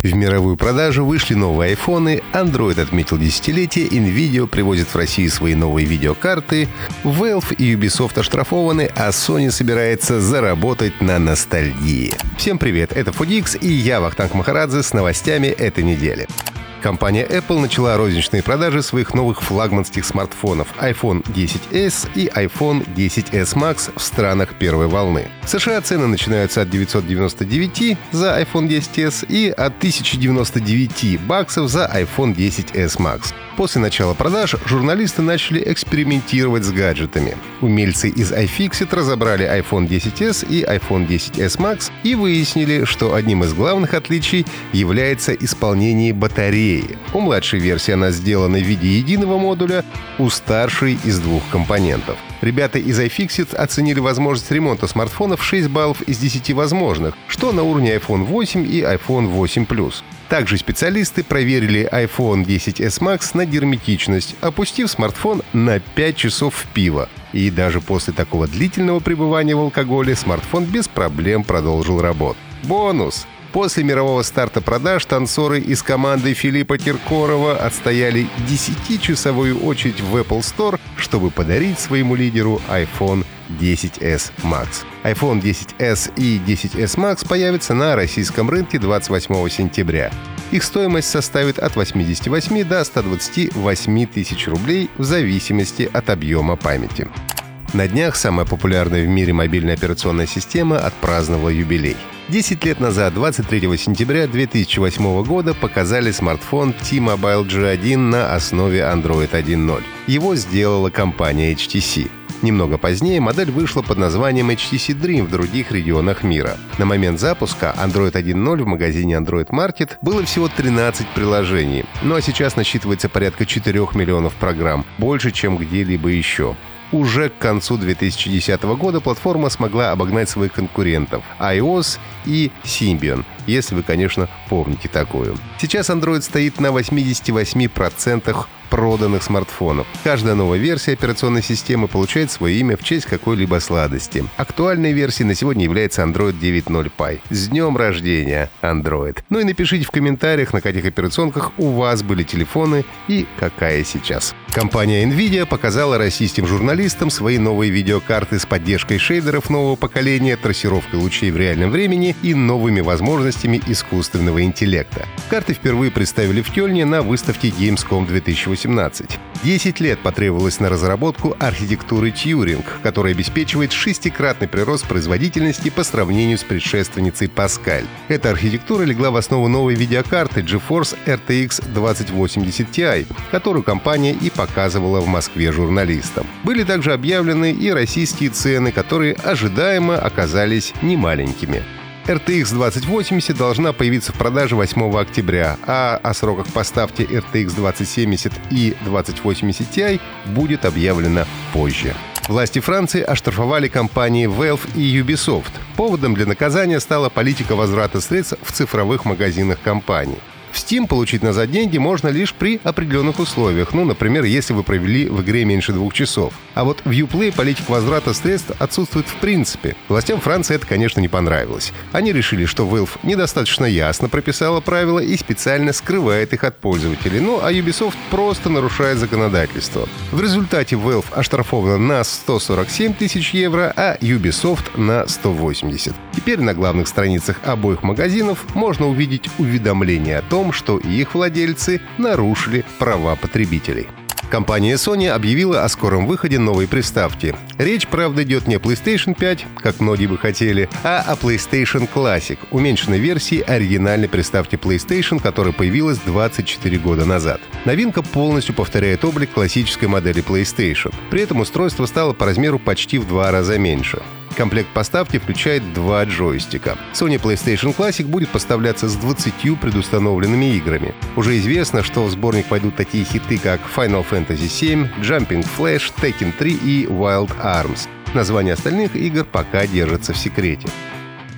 В мировую продажу вышли новые айфоны, Android отметил десятилетие, Nvidia привозит в Россию свои новые видеокарты, Valve и Ubisoft оштрафованы, а Sony собирается заработать на ностальгии. Всем привет, это Фудикс и я, Вахтанг Махарадзе, с новостями этой недели. Компания Apple начала розничные продажи своих новых флагманских смартфонов iPhone 10s и iPhone 10s Max в странах первой волны. В США цены начинаются от 999 за iPhone 10s и от 1099 баксов за iPhone 10s Max. После начала продаж журналисты начали экспериментировать с гаджетами. Умельцы из iFixit разобрали iPhone 10s и iPhone 10s Max и выяснили, что одним из главных отличий является исполнение батареи. У младшей версии она сделана в виде единого модуля, у старшей — из двух компонентов. Ребята из iFixit оценили возможность ремонта смартфонов 6 баллов из 10 возможных, что на уровне iPhone 8 и iPhone 8 Plus. Также специалисты проверили iPhone 10s Max на герметичность, опустив смартфон на 5 часов в пиво. И даже после такого длительного пребывания в алкоголе смартфон без проблем продолжил работу. Бонус! После мирового старта продаж танцоры из команды Филиппа Киркорова отстояли 10-часовую очередь в Apple Store, чтобы подарить своему лидеру iPhone 10s Max. iPhone 10s и 10s Max появятся на российском рынке 28 сентября. Их стоимость составит от 88 до 128 тысяч рублей в зависимости от объема памяти. На днях самая популярная в мире мобильная операционная система отпраздновала юбилей. 10 лет назад, 23 сентября 2008 года, показали смартфон T-Mobile G1 на основе Android 1.0. Его сделала компания HTC. Немного позднее модель вышла под названием HTC Dream в других регионах мира. На момент запуска Android 1.0 в магазине Android Market было всего 13 приложений, ну а сейчас насчитывается порядка 4 миллионов программ, больше, чем где-либо еще. Уже к концу 2010 года платформа смогла обогнать своих конкурентов iOS и Symbian, если вы, конечно, помните такую. Сейчас Android стоит на 88% проданных смартфонов. Каждая новая версия операционной системы получает свое имя в честь какой-либо сладости. Актуальной версией на сегодня является Android 9.0 Pie. С днем рождения, Android! Ну и напишите в комментариях, на каких операционках у вас были телефоны и какая сейчас. Компания Nvidia показала российским журналистам свои новые видеокарты с поддержкой шейдеров нового поколения, трассировкой лучей в реальном времени и новыми возможностями искусственного интеллекта. Карты впервые представили в Кёльне на выставке Gamescom 2018 2018. 10 лет потребовалось на разработку архитектуры Тьюринг, которая обеспечивает шестикратный прирост производительности по сравнению с предшественницей Pascal. Эта архитектура легла в основу новой видеокарты GeForce RTX 2080 Ti, которую компания и показывала в Москве журналистам. Были также объявлены и российские цены, которые ожидаемо оказались немаленькими. RTX 2080 должна появиться в продаже 8 октября, а о сроках поставки RTX 2070 и 2080 Ti будет объявлено позже. Власти Франции оштрафовали компании Valve и Ubisoft. Поводом для наказания стала политика возврата средств в цифровых магазинах компании. В Steam получить назад деньги можно лишь при определенных условиях. Ну, например, если вы провели в игре меньше двух часов. А вот в Uplay политика возврата средств отсутствует в принципе. Властям Франции это, конечно, не понравилось. Они решили, что Valve недостаточно ясно прописала правила и специально скрывает их от пользователей. Ну, а Ubisoft просто нарушает законодательство. В результате Valve оштрафована на 147 тысяч евро, а Ubisoft на 180. Теперь на главных страницах обоих магазинов можно увидеть уведомление о том, том, что их владельцы нарушили права потребителей. Компания Sony объявила о скором выходе новой приставки. Речь, правда, идет не о PlayStation 5, как многие бы хотели, а о PlayStation Classic, уменьшенной версии оригинальной приставки PlayStation, которая появилась 24 года назад. Новинка полностью повторяет облик классической модели PlayStation. При этом устройство стало по размеру почти в два раза меньше. Комплект поставки включает два джойстика. Sony PlayStation Classic будет поставляться с 20 предустановленными играми. Уже известно, что в сборник пойдут такие хиты, как Final Fantasy VII, Jumping Flash, Tekken 3 и Wild Arms. Названия остальных игр пока держатся в секрете.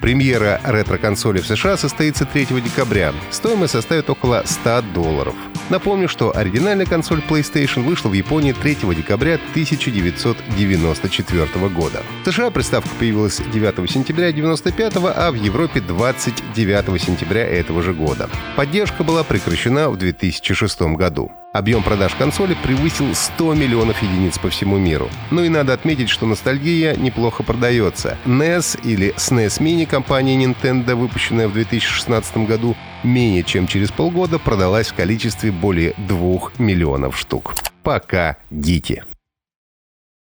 Премьера ретро-консоли в США состоится 3 декабря. Стоимость составит около 100 долларов. Напомню, что оригинальная консоль PlayStation вышла в Японии 3 декабря 1994 года. В США приставка появилась 9 сентября 1995, а в Европе 29 сентября этого же года. Поддержка была прекращена в 2006 году. Объем продаж консоли превысил 100 миллионов единиц по всему миру. Ну и надо отметить, что ностальгия неплохо продается. NES или SNES Mini компании Nintendo, выпущенная в 2016 году, менее чем через полгода продалась в количестве более 2 миллионов штук. Пока, гики!